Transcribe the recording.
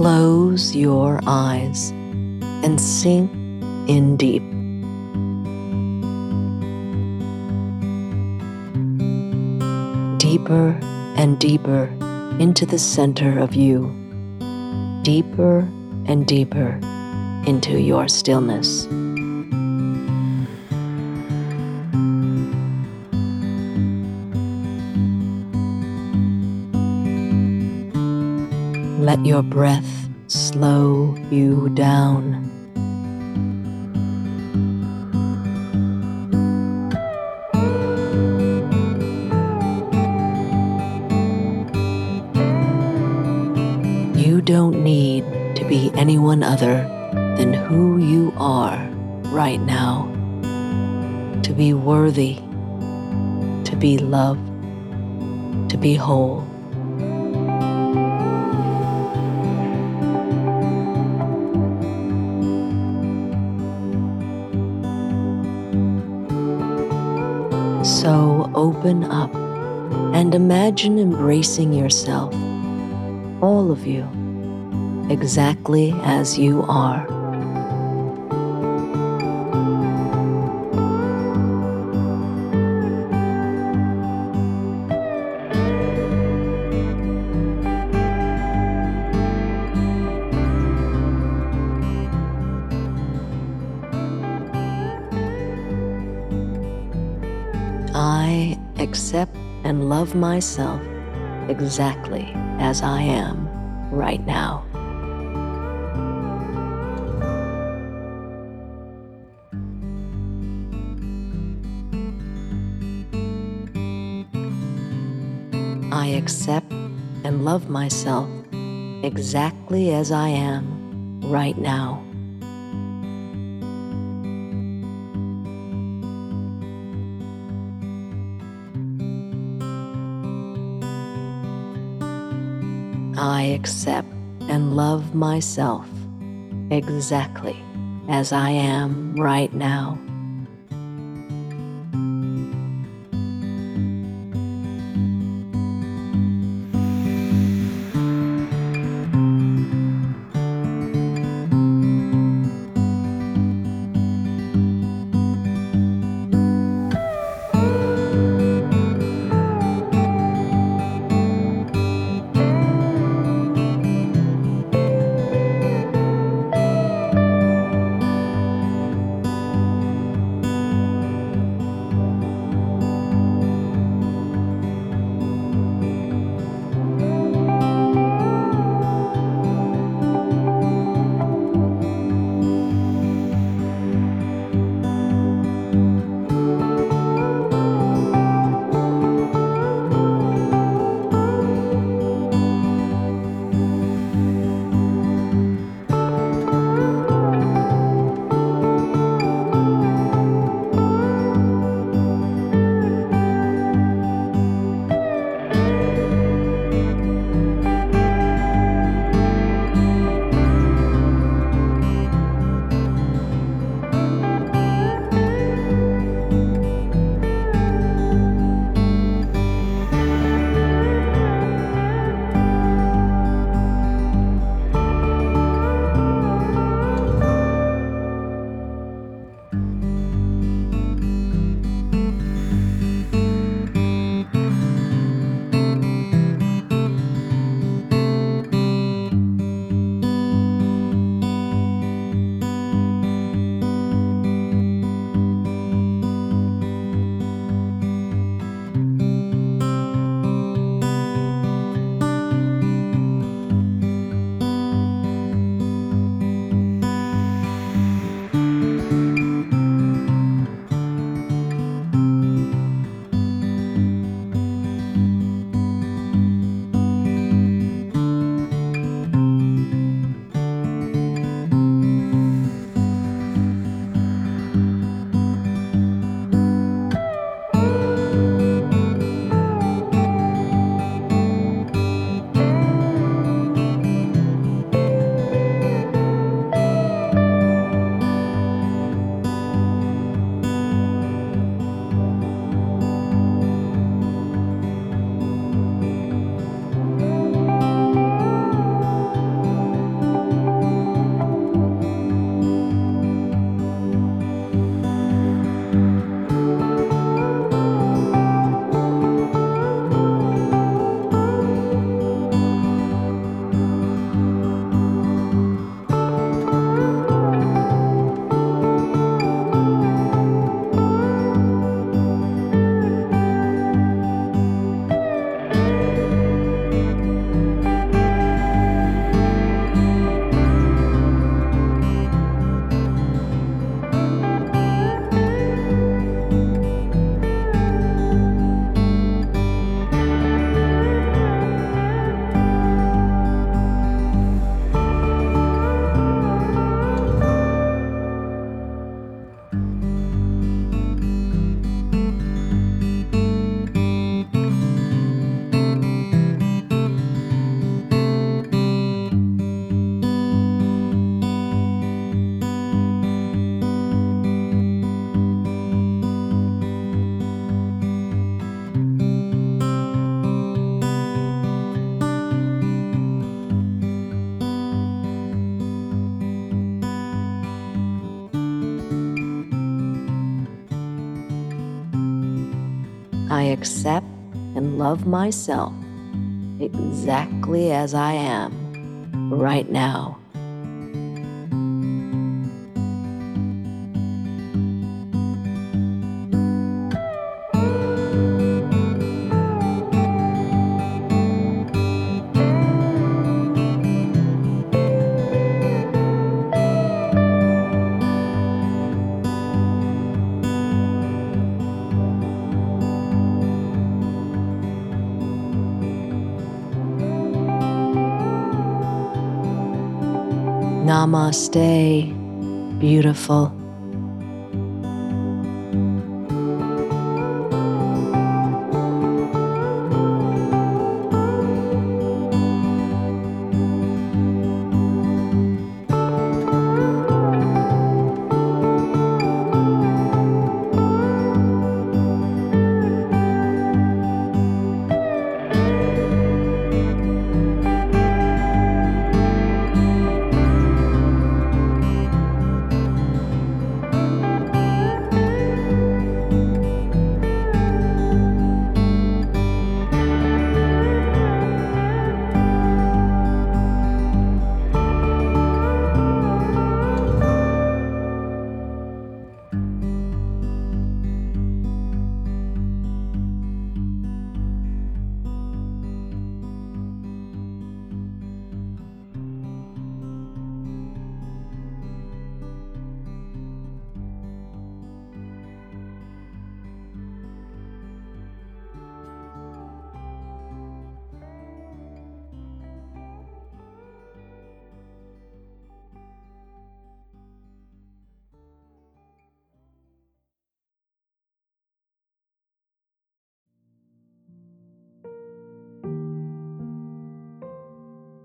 Close your eyes and sink in deep. Deeper and deeper into the center of you, deeper and deeper into your stillness. Let your breath slow you down. You don't need to be anyone other than who you are right now. To be worthy, to be loved, to be whole. Open up and imagine embracing yourself, all of you, exactly as you are. Accept and love myself exactly as I am right now. I accept and love myself exactly as I am right now. I accept and love myself exactly as I am right now. I accept and love myself exactly as I am right now. Namaste, beautiful.